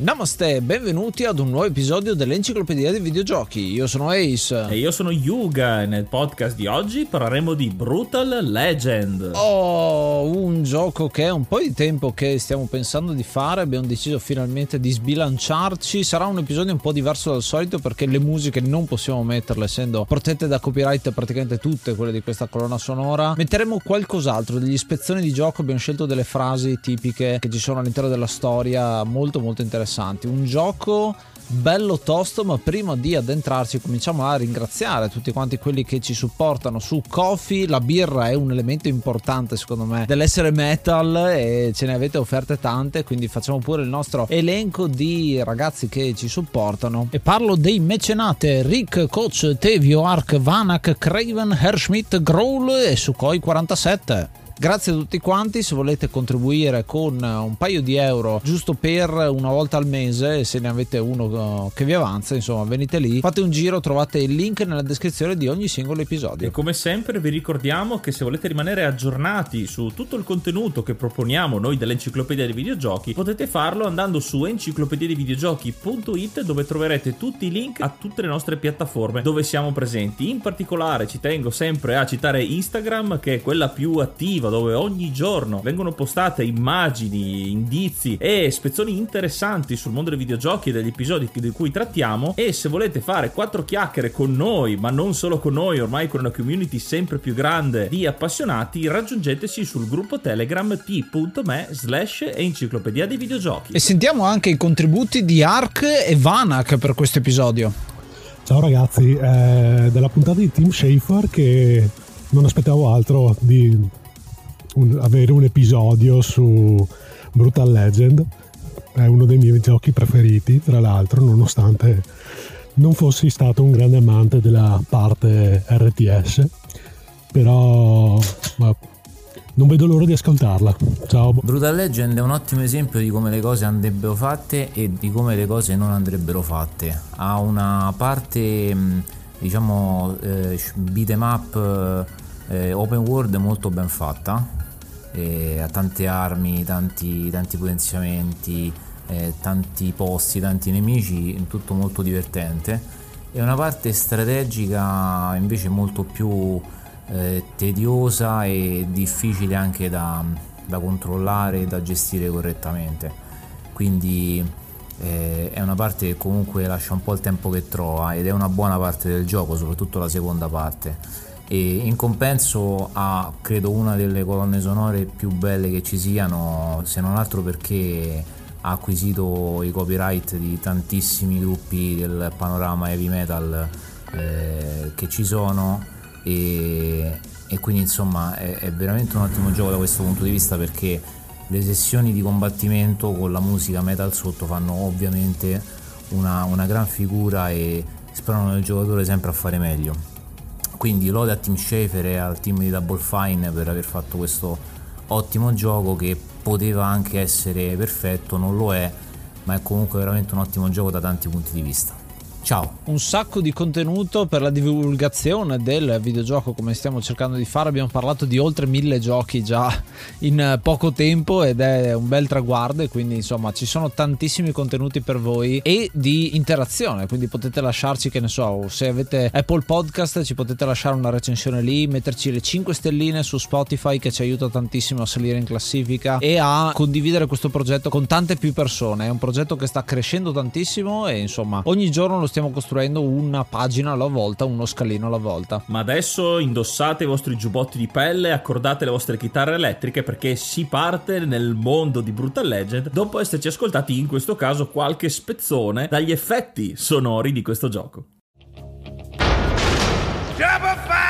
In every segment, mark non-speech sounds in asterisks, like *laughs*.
Namaste, benvenuti ad un nuovo episodio dell'Enciclopedia dei Videogiochi. Io sono Ace. E io sono Yuga e nel podcast di oggi parleremo di Brutal Legend. Oh, un gioco che è un po' di tempo che stiamo pensando di fare, abbiamo deciso finalmente di sbilanciarci. Sarà un episodio un po' diverso dal solito perché le musiche non possiamo metterle essendo protette da copyright praticamente tutte quelle di questa colonna sonora. Metteremo qualcos'altro, degli spezzoni di gioco, abbiamo scelto delle frasi tipiche che ci sono all'interno della storia molto molto interessanti interessanti. Un gioco bello tosto, ma prima di addentrarci cominciamo a ringraziare tutti quanti quelli che ci supportano su Coffee. La birra è un elemento importante secondo me dell'essere metal e ce ne avete offerte tante, quindi facciamo pure il nostro elenco di ragazzi che ci supportano. E parlo dei mecenate Rick, Coach, Tevio, Ark, Vanak, Craven, Herschmidt, Growl e Sukhoi 47. Grazie a tutti quanti, se volete contribuire con un paio di euro giusto per una volta al mese, se ne avete uno uh, che vi avanza, insomma venite lì, fate un giro, trovate il link nella descrizione di ogni singolo episodio. E come sempre vi ricordiamo che se volete rimanere aggiornati su tutto il contenuto che proponiamo noi dell'enciclopedia dei videogiochi, potete farlo andando su enciclopediadeivideogiochi.it dove troverete tutti i link a tutte le nostre piattaforme dove siamo presenti. In particolare ci tengo sempre a citare Instagram che è quella più attiva dove ogni giorno vengono postate immagini, indizi e spezzoni interessanti sul mondo dei videogiochi e degli episodi di cui trattiamo e se volete fare quattro chiacchiere con noi, ma non solo con noi, ormai con una community sempre più grande di appassionati, raggiungeteci sul gruppo Telegram t.me slash enciclopedia dei videogiochi. E sentiamo anche i contributi di Ark e Vanak per questo episodio. Ciao ragazzi, eh, della puntata di Team Schafer che non aspettavo altro di un, avere un episodio su Brutal Legend. È uno dei miei giochi preferiti, tra l'altro, nonostante non fossi stato un grande amante della parte RTS. Però ma, non vedo l'ora di ascoltarla. Ciao. Brutal Legend è un ottimo esempio di come le cose andrebbero fatte e di come le cose non andrebbero fatte. Ha una parte, diciamo, eh, beat'em up eh, open world molto ben fatta eh, ha tante armi, tanti, tanti potenziamenti, eh, tanti posti, tanti nemici, tutto molto divertente. E una parte strategica invece molto più eh, tediosa e difficile anche da, da controllare e da gestire correttamente. Quindi eh, è una parte che comunque lascia un po' il tempo che trova ed è una buona parte del gioco, soprattutto la seconda parte e in compenso ha credo una delle colonne sonore più belle che ci siano se non altro perché ha acquisito i copyright di tantissimi gruppi del panorama heavy metal eh, che ci sono. E, e quindi insomma è, è, veramente un ottimo gioco da questo punto di vista perché le sessioni di combattimento con la musica metal sotto fanno ovviamente una, una gran figura e sperano il giocatore sempre a fare meglio quindi lode a Team Schaefer e al team di Double Fine per aver fatto questo ottimo gioco che poteva anche essere perfetto, non lo è, ma è comunque veramente un ottimo gioco da tanti punti di vista. Ciao. Un sacco di contenuto per la divulgazione del videogioco come stiamo cercando di fare. Abbiamo parlato di oltre mille giochi già in poco tempo ed è un bel traguardo quindi insomma ci sono tantissimi contenuti per voi e di interazione, quindi potete lasciarci che ne so, se avete Apple Podcast ci potete lasciare una recensione lì, metterci le 5 stelline su Spotify che ci aiuta tantissimo a salire in classifica e a condividere questo progetto con tante più persone. È un progetto che sta crescendo tantissimo e insomma ogni giorno lo stiamo costruendo una pagina alla volta, uno scalino alla volta. Ma adesso indossate i vostri giubbotti di pelle, accordate le vostre chitarre elettriche perché si parte nel mondo di Brutal Legend dopo esserci ascoltati in questo caso qualche spezzone dagli effetti sonori di questo gioco. Double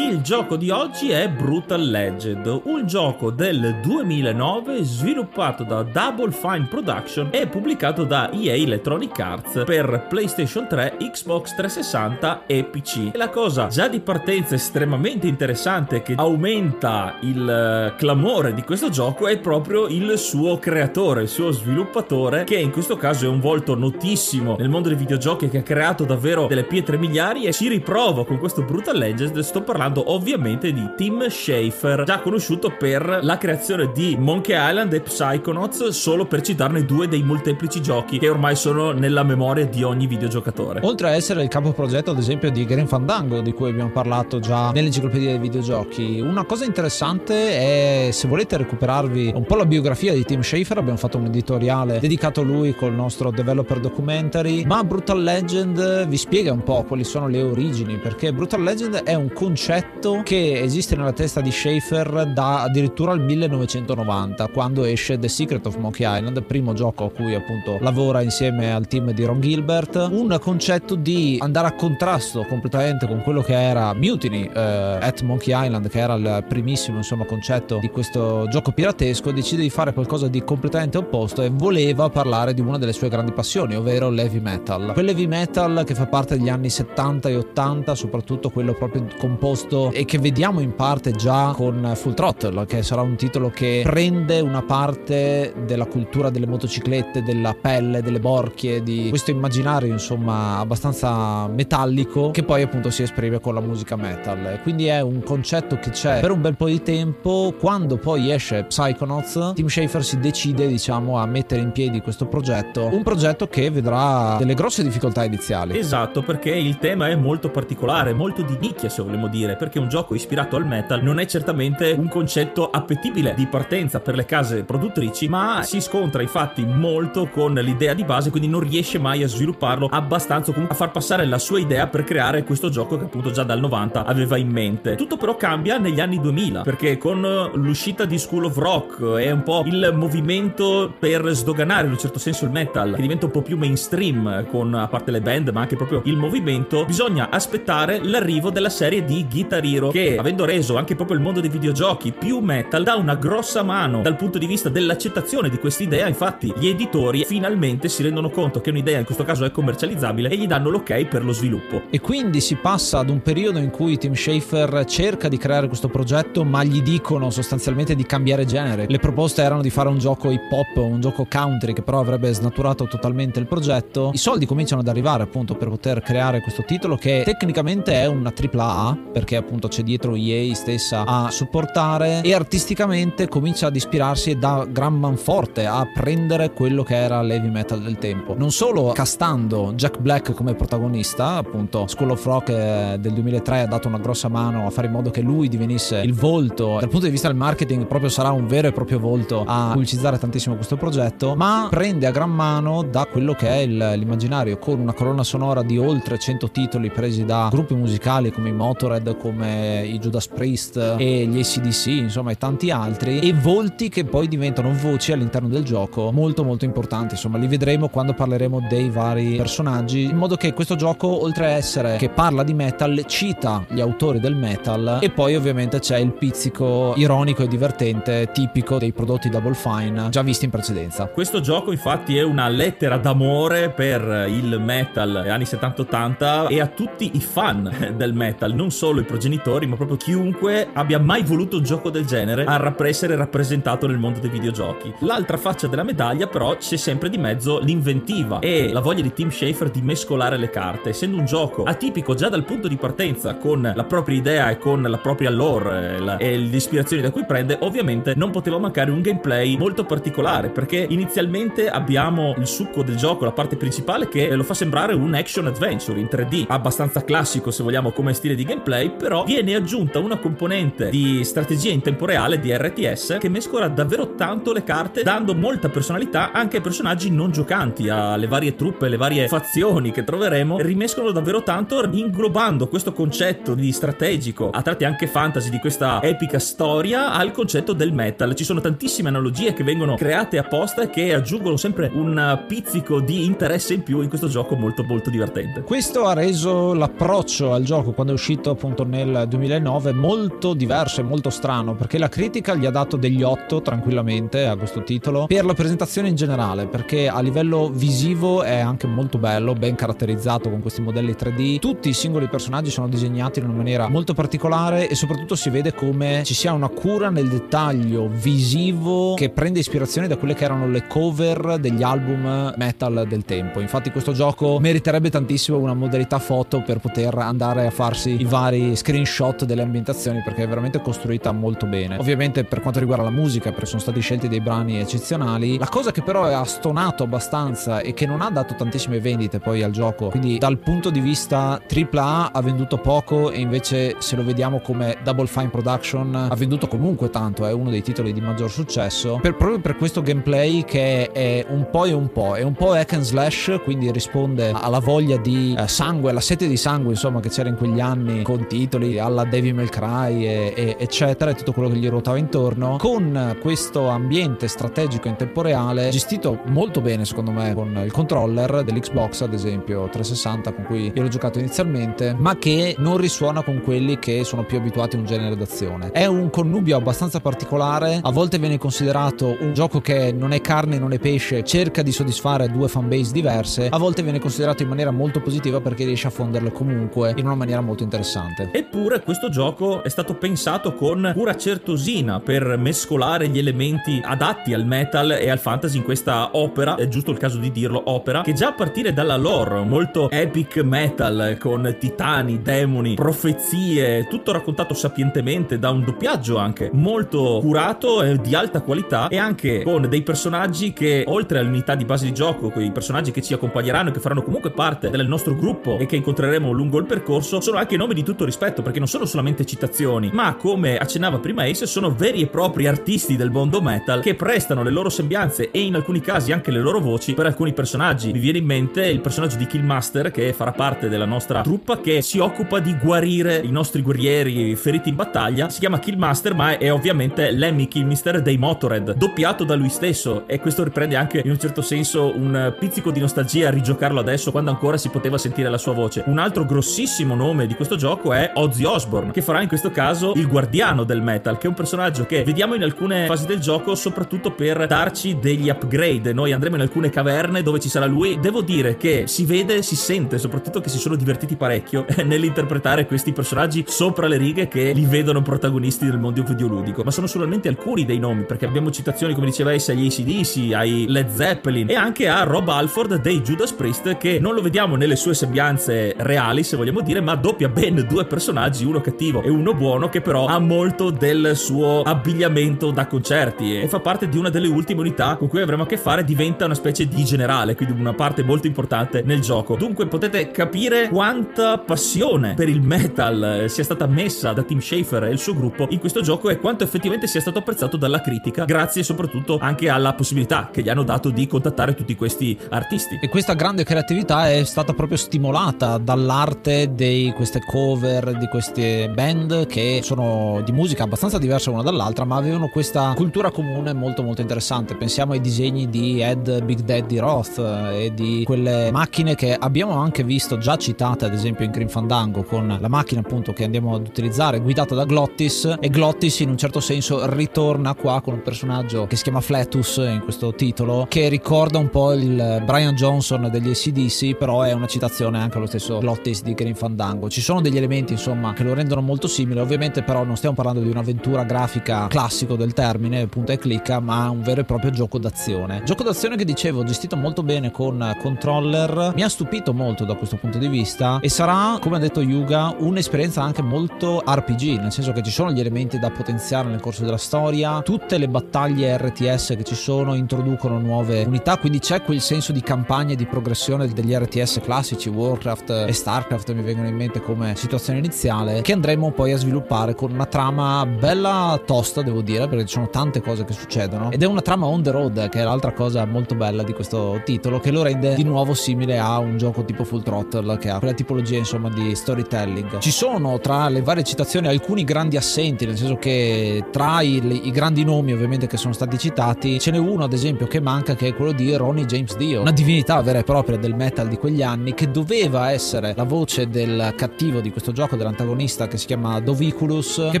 Il gioco di oggi è Brutal Legend, un gioco del 2009 sviluppato da Double Fine Production e pubblicato da EA Electronic Arts per PlayStation 3, Xbox 360 e PC. La cosa già di partenza estremamente interessante che aumenta il eh, clamore di questo gioco è proprio il suo creatore, il suo sviluppatore, che in questo caso è un volto notissimo nel mondo dei videogiochi che ha creato davvero delle pietre miliari e si riprova con questo Brutal Legend. Sto parlando ovviamente di Tim Schafer, già conosciuto per la creazione di Monkey Island e Psychonauts, solo per citarne due dei molteplici giochi che ormai sono nella memoria di ogni videogiocatore. Oltre a essere il capo progetto, ad esempio, di Green Fandango, di cui abbiamo parlato già nell'enciclopedia dei videogiochi, una cosa interessante è se volete recuperarvi un po' la biografia di Tim Schafer, abbiamo fatto un editoriale dedicato a lui col nostro developer documentary, ma Brutal Legend vi spiega un po' quali sono le origini, perché Brutal Legend è un concetto concetto che esiste nella testa di Schaefer da addirittura il 1990, quando esce The Secret of Monkey Island, primo gioco a cui appunto lavora insieme al team di Ron Gilbert. Un concetto di andare a contrasto completamente con quello che era Mutiny eh, at Monkey Island, che era il primissimo insomma concetto di questo gioco piratesco, decide di fare qualcosa di completamente opposto e voleva parlare di una delle sue grandi passioni, ovvero l'heavy metal. Quell'heavy metal che fa parte degli anni 70 e 80, soprattutto quello proprio composto e che vediamo in parte già con Full Throttle, che sarà un titolo che prende una parte della cultura delle motociclette, della pelle, delle borchie, di questo immaginario insomma abbastanza metallico che poi appunto si esprime con la musica metal. Quindi è un concetto che c'è per un bel po' di tempo. Quando poi esce Psychonauts, Tim Schafer si decide diciamo a mettere in piedi questo progetto, un progetto che vedrà delle grosse difficoltà iniziali. Esatto, perché il tema è molto particolare, molto di nicchia se vogliamo dire, perché un gioco ispirato al metal non è certamente un concetto appetibile di partenza per le case produttrici, ma si scontra infatti molto con l'idea di base, quindi non riesce mai a svilupparlo abbastanza comunque a far passare la sua idea per creare questo gioco che appunto già dal 90 aveva in mente. Tutto però cambia negli anni 2000, perché con l'uscita di School of Rock è un po' il movimento per sdoganare in un certo senso il metal, che diventa un po' più mainstream con a parte le band, ma anche proprio il movimento, bisogna aspettare l'arrivo della serie di Guitar Hero che avendo reso anche proprio il mondo dei videogiochi più metal dà una grossa mano. Dal punto di vista dell'accettazione di quest'idea infatti gli editori finalmente si rendono conto che un'idea in questo caso è commercializzabile e gli danno l'ok per lo sviluppo. E quindi si passa ad un periodo in cui Tim Schafer cerca di creare questo progetto ma gli dicono sostanzialmente di cambiare genere. Le proposte erano di fare un gioco hip hop un gioco country che però avrebbe snaturato totalmente il progetto. I soldi cominciano ad arrivare appunto per poter creare questo titolo che tecnicamente è una AAA perché che appunto c'è dietro EA stessa a supportare e artisticamente comincia ad ispirarsi da gran manforte a prendere quello che era l'heavy metal del tempo. Non solo castando Jack Black come protagonista, appunto School of Rock eh, del 2003 ha dato una grossa mano a fare in modo che lui divenisse il volto, dal punto di vista del marketing proprio sarà un vero e proprio volto a pubblicizzare tantissimo questo progetto, ma prende a gran mano da quello che è il, l'immaginario con una colonna sonora di oltre 100 titoli presi da gruppi musicali come i Motorhead, come i Judas Priest e gli ACDC, insomma e tanti altri e volti che poi diventano voci all'interno del gioco molto molto importanti, insomma li vedremo quando parleremo dei vari personaggi, in modo che questo gioco oltre a essere che parla di metal cita gli autori del metal e poi ovviamente c'è il pizzico ironico e divertente tipico dei prodotti Double Fine già visti in precedenza. Questo gioco infatti è una lettera d'amore per il metal anni 70-80 e a tutti i fan *laughs* del metal, non solo i progenitori ma proprio chiunque abbia mai voluto un gioco del genere a essere rappresentato nel mondo dei videogiochi. L'altra faccia della medaglia però c'è sempre di mezzo l'inventiva e la voglia di Tim Schafer di mescolare le carte, essendo un gioco atipico già dal punto di partenza con la propria idea e con la propria lore e, la, e l'ispirazione da cui prende, ovviamente non poteva mancare un gameplay molto particolare perché inizialmente abbiamo il succo del gioco, la parte principale che lo fa sembrare un action adventure in 3D, abbastanza classico se vogliamo come stile di gameplay, però viene aggiunta una componente di strategia in tempo reale di RTS che mescola davvero tanto le carte dando molta personalità anche ai personaggi non giocanti, alle varie truppe, alle varie fazioni che troveremo, rimescolano davvero tanto inglobando questo concetto di strategico, a tratti anche fantasy di questa epica storia al concetto del metal. Ci sono tantissime analogie che vengono create apposta e che aggiungono sempre un pizzico di interesse in più in questo gioco molto molto divertente. Questo ha reso l'approccio al gioco quando è uscito appunto nel 2009 molto diverso e molto strano perché la critica gli ha dato degli 8 tranquillamente a questo titolo per la presentazione in generale perché a livello visivo è anche molto bello, ben caratterizzato con questi modelli 3D. Tutti i singoli personaggi sono disegnati in una maniera molto particolare e soprattutto si vede come ci sia una cura nel dettaglio visivo che prende ispirazione da quelle che erano le cover degli album metal del tempo. Infatti questo gioco meriterebbe tantissimo una modalità foto per poter andare a farsi i vari screenshot delle ambientazioni perché è veramente costruita molto bene. Ovviamente per quanto riguarda la musica, perché sono stati scelti dei brani eccezionali, la cosa che però ha stonato abbastanza e che non ha dato tantissime vendite poi al gioco, quindi dal punto di vista AAA ha venduto poco e invece se lo vediamo come Double Fine Production ha venduto comunque tanto, è uno dei titoli di maggior successo, per, proprio per questo gameplay che è un po' e un po', è un po' hack and slash, quindi risponde alla voglia di eh, sangue, alla sete di sangue insomma che c'era in quegli anni con titoli alla Devil May Cry e, e, eccetera e tutto quello che gli ruotava intorno, con questo ambiente strategico in tempo reale gestito molto bene secondo me con il controller dell'Xbox ad esempio 360 con cui io l'ho giocato inizialmente, ma che non risuona con quelli che sono più abituati a un genere d'azione. È un connubio abbastanza particolare, a volte viene considerato un gioco che non è carne, non è pesce, cerca di soddisfare due fanbase diverse, a volte viene considerato in maniera molto positiva perché riesce a fonderle comunque in una maniera molto interessante. Eppure questo gioco è stato pensato con cura certosina per mescolare gli elementi adatti al metal e al fantasy in questa opera, è giusto il caso di dirlo, opera, che già a partire dalla lore, molto epic metal con titani, demoni, profezie, tutto raccontato sapientemente da un doppiaggio anche molto curato e di alta qualità e anche con dei personaggi che oltre all'unità di base di gioco, quei personaggi che ci accompagneranno e che faranno comunque parte del nostro gruppo e che incontreremo lungo il percorso, sono anche nomi di tutto rispetto perché non sono solamente citazioni, ma come accennava prima Ace, sono veri e propri artisti del mondo metal che prestano le loro sembianze e in alcuni casi anche le loro voci per alcuni personaggi. Mi viene in mente il personaggio di Killmaster che farà parte della nostra truppa che si occupa di guarire i nostri guerrieri feriti in battaglia. Si chiama Killmaster, ma è ovviamente Lemmy Killmister dei Motorhead, doppiato da lui stesso. E questo riprende anche in un certo senso un pizzico di nostalgia a rigiocarlo adesso quando ancora si poteva sentire la sua voce. Un altro grossissimo nome di questo gioco è Ozzy Osbourne, che farà in questo caso il guardiano del metal, che è un personaggio che vediamo in alcune fasi del gioco soprattutto per darci degli upgrade. Noi andremo in alcune caverne dove ci sarà lui. Devo dire che si vede, si sente soprattutto che si sono divertiti parecchio *laughs* nell'interpretare questi personaggi sopra le righe che li vedono protagonisti del mondo videoludico. Ma sono solamente alcuni dei nomi, perché abbiamo citazioni, come diceva Ace, agli ACDC, ai Led Zeppelin e anche a Rob Alford dei Judas Priest, che non lo vediamo nelle sue sembianze reali, se vogliamo dire, ma doppia ben due personaggi personaggi, uno cattivo e uno buono, che però ha molto del suo abbigliamento da concerti e fa parte di una delle ultime unità con cui avremo a che fare, diventa una specie di generale, quindi una parte molto importante nel gioco. Dunque potete capire quanta passione per il metal sia stata messa da Tim Schafer e il suo gruppo in questo gioco e quanto effettivamente sia stato apprezzato dalla critica, grazie soprattutto anche alla possibilità che gli hanno dato di contattare tutti questi artisti. E questa grande creatività è stata proprio stimolata dall'arte di queste cover, di queste band che sono di musica abbastanza diversa una dall'altra, ma avevano questa cultura comune molto molto interessante. Pensiamo ai disegni di Ed Big Daddy Roth e di quelle macchine che abbiamo anche visto già citate ad esempio in Green Fandango con la macchina appunto che andiamo ad utilizzare guidata da Glottis e Glottis in un certo senso ritorna qua con un personaggio che si chiama Fletus in questo titolo che ricorda un po' il Brian Johnson degli ACDC però è una citazione anche allo stesso Glottis di Green Fandango ci sono degli elementi insomma che lo rendono molto simile. Ovviamente però non stiamo parlando di un'avventura grafica classico del termine punta e clicca ma un vero e proprio gioco d'azione. Gioco d'azione che dicevo gestito molto bene con controller mi ha stupito molto da questo punto di vista e sarà come ha detto Yuga un'esperienza anche molto RPG nel senso che ci sono gli elementi da potenziare nel corso della storia tutte le battaglie RTS che ci sono introducono nuove unità quindi c'è quel senso di campagna e di progressione degli RTS classici Warcraft e Starcraft mi vengono in mente come situazione iniziale che andremo poi a sviluppare con una trama bella tosta devo dire perché ci sono tante cose che succedono. Ed è una trama on the road che è l'altra cosa molto bella di questo titolo che lo rende di nuovo simile a un gioco tipo Full Throttle che ha quella tipologia insomma di storytelling. Ci sono tra le varie citazioni alcuni grandi assenti nel senso che tra i, i grandi nomi ovviamente che sono stati citati ce n'è uno ad esempio che manca che è quello di Ronnie James Dio una divinità vera e propria del metal di quegli anni che doveva essere la voce del cattivo di questo gioco dell'antagonista che si chiama Doviculus che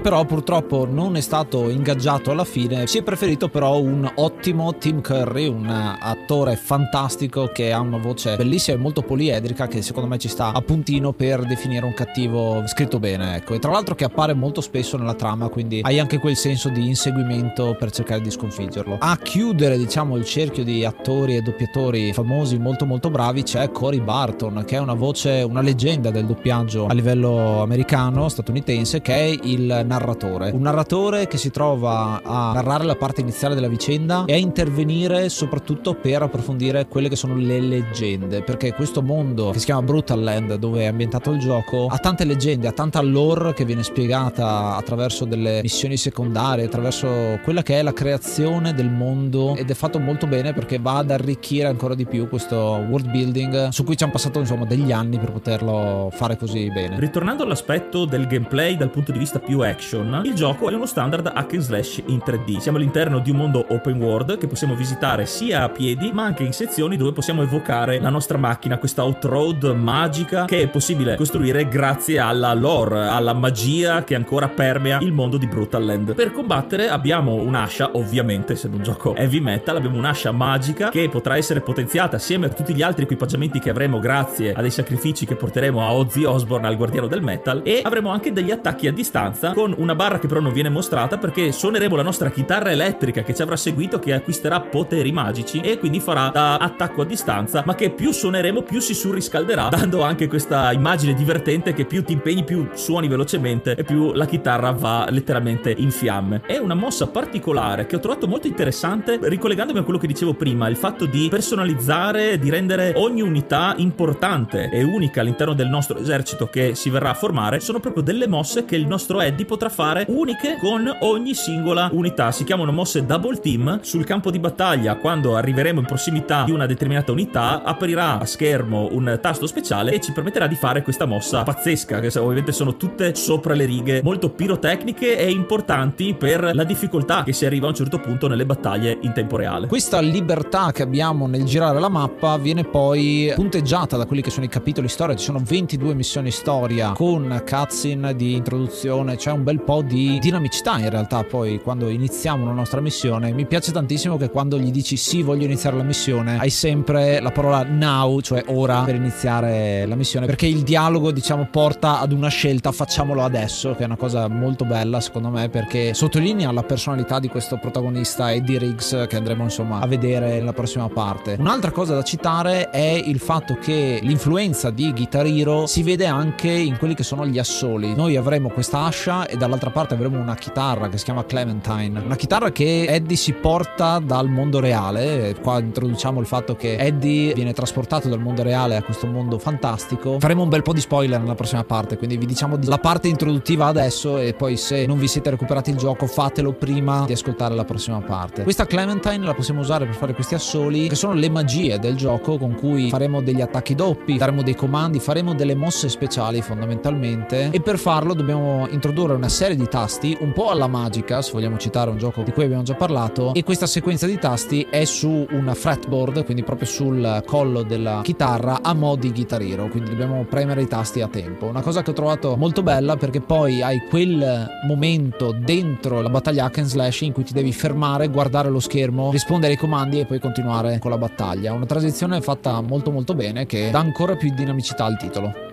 però purtroppo non è stato ingaggiato alla fine. Si è preferito però un ottimo Tim Curry un attore fantastico che ha una voce bellissima e molto poliedrica che secondo me ci sta a puntino per definire un cattivo scritto bene ecco. E tra l'altro che appare molto spesso nella trama quindi hai anche quel senso di inseguimento per cercare di sconfiggerlo. A chiudere diciamo il cerchio di attori e doppiatori famosi molto molto bravi c'è Cory Barton che è una voce una leggenda del doppiaggio a livello americano statunitense che è il narratore. Un narratore che si trova a narrare la parte iniziale della vicenda e a intervenire soprattutto per approfondire quelle che sono le leggende perché questo mondo che si chiama Brutal Land dove è ambientato il gioco ha tante leggende ha tanta lore che viene spiegata attraverso delle missioni secondarie attraverso quella che è la creazione del mondo ed è fatto molto bene perché va ad arricchire ancora di più questo world building su cui ci hanno passato insomma degli anni per poterlo fare così bene. Ritornando all'aspetto del gameplay dal punto di vista più action, il gioco è uno standard hack and slash in 3D. Siamo all'interno di un mondo open world che possiamo visitare sia a piedi ma anche in sezioni dove possiamo evocare la nostra macchina, questa outroad magica che è possibile costruire grazie alla lore, alla magia che ancora permea il mondo di Brutal Land. Per combattere abbiamo un'ascia, ovviamente essendo un gioco heavy metal, abbiamo un'ascia magica che potrà essere potenziata assieme a tutti gli altri equipaggiamenti che avremo grazie a dei sacrifici che porteremo a Ozzy Osbourne, al guardiano del metal, e avremo anche degli attacchi a distanza con una barra che però non viene mostrata perché suoneremo la nostra chitarra elettrica che ci avrà seguito che acquisterà poteri magici e quindi farà da attacco a distanza, ma che più suoneremo più si surriscalderà, *laughs* dando anche questa immagine divertente che più ti impegni più suoni velocemente e più la chitarra va letteralmente in fiamme. È una mossa particolare che ho trovato molto interessante ricollegandomi a quello che dicevo prima, il fatto di personalizzare, di rendere ogni unità importante e unica all'interno del nostro esercito che si verrà a formare, sono proprio delle mosse che il nostro Eddie potrà fare uniche con ogni singola unità. Si chiamano mosse double team. Sul campo di battaglia, quando arriveremo in prossimità di una determinata unità, aprirà a schermo un tasto speciale e ci permetterà di fare questa mossa pazzesca, che ovviamente sono tutte sopra le righe, molto pirotecniche e importanti per la difficoltà che si arriva a un certo punto nelle battaglie in tempo reale. Questa libertà che abbiamo nel girare la mappa viene poi punteggiata da quelli che sono i capitoli storia. Ci sono 22 missioni storia con cutscene di introduzione, c'è un bel po' di dinamicità in realtà poi quando iniziamo una nostra missione. Mi piace tantissimo che quando gli dici sì voglio iniziare la missione hai sempre la parola now, cioè ora per iniziare la missione perché il dialogo diciamo porta ad una scelta facciamolo adesso che è una cosa molto bella secondo me perché sottolinea la personalità di questo protagonista Eddie Riggs che andremo insomma a vedere nella prossima parte. Un'altra cosa da citare è il fatto che l'influenza di Guitar Hero si vede anche in quelli che sono gli assoli. Noi avremo questa ascia e dall'altra parte avremo una chitarra che si chiama Clementine. Una chitarra che Eddie si porta dal mondo reale. Qua introduciamo il fatto che Eddie viene trasportato dal mondo reale a questo mondo fantastico. Faremo un bel po' di spoiler nella prossima parte, quindi vi diciamo la parte introduttiva adesso e poi se non vi siete recuperati il gioco fatelo prima di ascoltare la prossima parte. Questa Clementine la possiamo usare per fare questi assoli che sono le magie del gioco con cui faremo degli attacchi doppi, daremo dei comandi, faremo delle mosse speciali fondamentalmente e per farlo dobbiamo introdurre una serie di tasti un po' alla magica, se vogliamo citare un gioco di cui abbiamo già parlato e questa sequenza di tasti è su un fretboard, quindi proprio sul collo della chitarra a mo' di Guitar Hero, quindi dobbiamo premere i tasti a tempo. Una cosa che ho trovato molto bella perché poi hai quel momento dentro la battaglia hack and slash in cui ti devi fermare, guardare lo schermo, rispondere ai comandi e poi continuare con la battaglia. Una transizione fatta molto molto bene che dà ancora più dinamicità al titolo.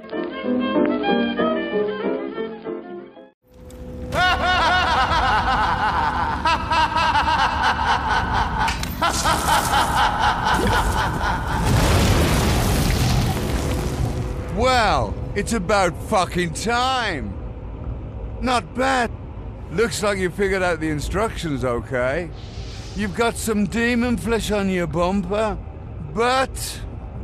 Well, it's about fucking time. Not bad. Looks like you figured out the instructions okay. You've got some demon flesh on your bumper, but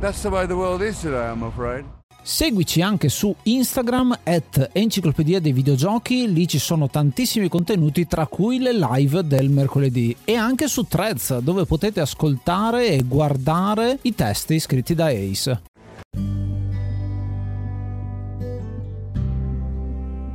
that's the way the world is today, I'm afraid. Seguici anche su Instagram at Enciclopedia dei Videogiochi, lì ci sono tantissimi contenuti tra cui le live del mercoledì e anche su Threads dove potete ascoltare e guardare i testi scritti da Ace.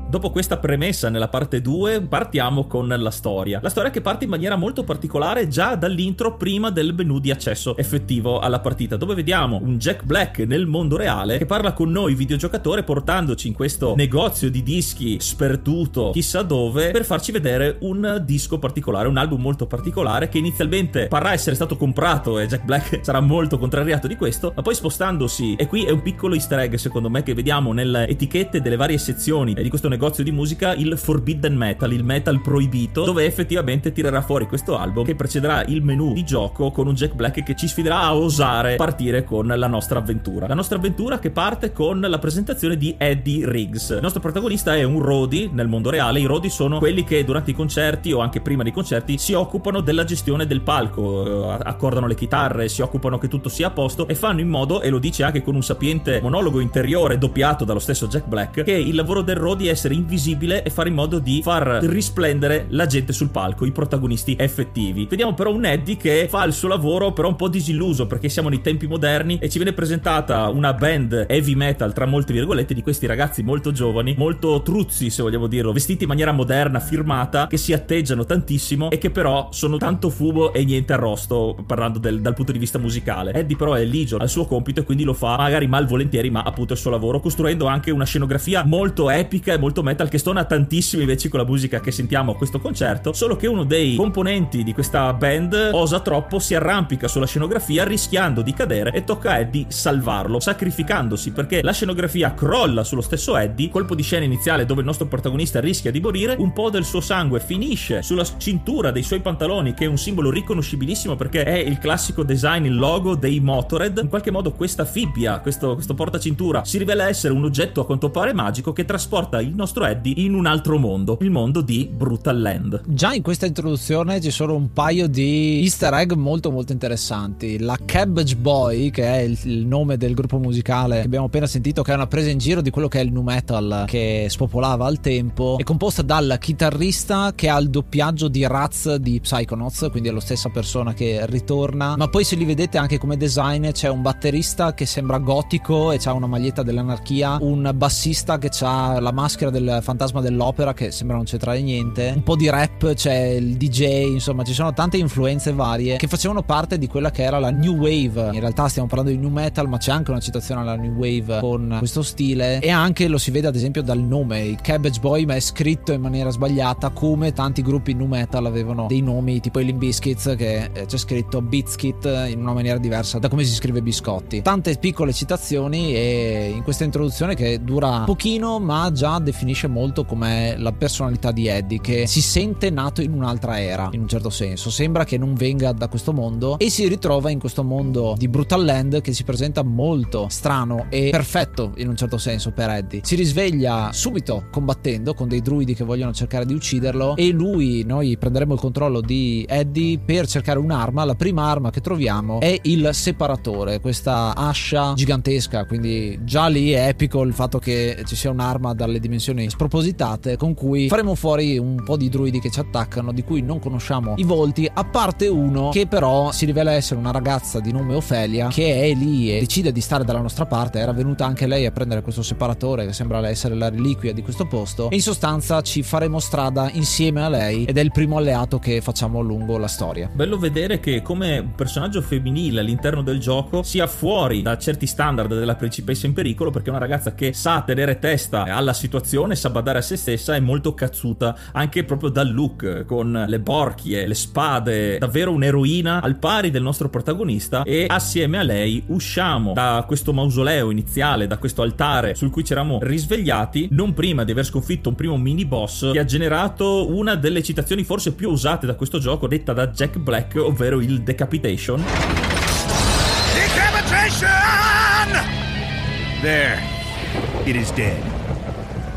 Dopo questa premessa nella parte 2 partiamo con la storia. La storia che parte in maniera molto particolare già dall'intro prima del menu di accesso effettivo alla partita, dove vediamo un Jack Black nel mondo reale che parla con noi videogiocatore portandoci in questo negozio di dischi sperduto chissà dove per farci vedere un disco particolare, un album molto particolare che inizialmente parrà essere stato comprato e Jack Black *laughs* sarà molto contrariato di questo, ma poi spostandosi e qui è un piccolo easter egg secondo me che vediamo nelle etichette delle varie sezioni di questo negozio negozio di musica il Forbidden Metal, il metal proibito, dove effettivamente tirerà fuori questo album che precederà il menu di gioco con un Jack Black che ci sfiderà a osare partire con la nostra avventura. La nostra avventura che parte con la presentazione di Eddie Riggs. Il nostro protagonista è un roadie nel mondo reale. I roadie sono quelli che durante i concerti o anche prima dei concerti si occupano della gestione del palco, eh, accordano le chitarre, si occupano che tutto sia a posto e fanno in modo, e lo dice anche con un sapiente monologo interiore doppiato dallo stesso Jack Black, che il lavoro del roadie è essere essere invisibile e fare in modo di far risplendere la gente sul palco, i protagonisti effettivi. Vediamo però un Eddie che fa il suo lavoro però un po' disilluso perché siamo nei tempi moderni e ci viene presentata una band heavy metal tra molte virgolette di questi ragazzi molto giovani, molto truzzi se vogliamo dirlo, vestiti in maniera moderna, firmata, che si atteggiano tantissimo e che però sono tanto fumo e niente arrosto parlando del, dal punto di vista musicale. Eddie però è ligio al suo compito e quindi lo fa magari malvolentieri ma appunto il suo lavoro costruendo anche una scenografia molto epica e molto molto metal che stona tantissimo invece con la musica che sentiamo a questo concerto, solo che uno dei componenti di questa band osa troppo, si arrampica sulla scenografia rischiando di cadere e tocca a Eddie salvarlo, sacrificandosi perché la scenografia crolla sullo stesso Eddie, colpo di scena iniziale dove il nostro protagonista rischia di morire, un po' del suo sangue finisce sulla cintura dei suoi pantaloni che è un simbolo riconoscibilissimo perché è il classico design, il logo dei Motored, in qualche modo questa fibbia, questo, questo portacintura si rivela essere un oggetto a quanto pare magico che trasporta il nostro Eddie in un altro mondo, il mondo di Brutal Land. Già in questa introduzione ci sono un paio di easter egg molto molto interessanti. La Cabbage Boy, che è il, il nome del gruppo musicale che abbiamo appena sentito, che è una presa in giro di quello che è il nu metal che spopolava al tempo, è composta dal chitarrista che ha il doppiaggio di Raz di Psychonauts, quindi è la stessa persona che ritorna. Ma poi se li vedete anche come design c'è un batterista che sembra gotico e ha una maglietta dell'anarchia, un bassista che ha la maschera maschera del fantasma dell'opera che sembra non c'entrare niente. Un po' di rap, c'è il DJ, insomma, ci sono tante influenze varie che facevano parte di quella che era la new wave. In realtà stiamo parlando di new metal, ma c'è anche una citazione alla new wave con questo stile e anche lo si vede ad esempio dal nome, il Cabbage Boy, ma è scritto in maniera sbagliata come tanti gruppi new metal avevano dei nomi tipo i Limp Bizkits che eh, c'è scritto Bizkit in una maniera diversa da come si scrive biscotti. Tante piccole citazioni e in questa introduzione che dura pochino ma già definisce definisce molto come la personalità di Eddie, che si sente nato in un'altra era, in un certo senso. Sembra che non venga da questo mondo e si ritrova in questo mondo di Brutal Land che si presenta molto strano e perfetto in un certo senso per Eddie. Si risveglia subito combattendo con dei druidi che vogliono cercare di ucciderlo e lui, noi prenderemo il controllo di Eddie per cercare un'arma. La prima arma che troviamo è il separatore, questa ascia gigantesca, quindi già lì è epico il fatto che ci sia un'arma dalle dimensioni spropositate con cui faremo fuori un po' di druidi che ci attaccano, di cui non conosciamo i volti, a parte uno che però si rivela essere una ragazza di nome Ofelia che è lì e decide di stare dalla nostra parte. Era venuta anche lei a prendere questo separatore che sembra essere la reliquia di questo posto e in sostanza ci faremo strada insieme a lei ed è il primo alleato che facciamo lungo la storia. Bello vedere che come personaggio femminile all'interno del gioco sia fuori da certi standard della principessa in pericolo perché è una ragazza che sa tenere testa alla situazione, sa badare a se stessa, è molto cazzuta anche proprio dal look con le borchie, le spade, davvero un'eroina al pari del nostro protagonista e assieme a lei usciamo da questo mausoleo iniziale, da questo altare sul cui ci eravamo risvegliati non prima di aver sconfitto un primo mini boss che ha generato una delle citazioni forse più usate da questo gioco detta da Jack Black, ovvero il Decapitation. Decapitation! There. It is dead.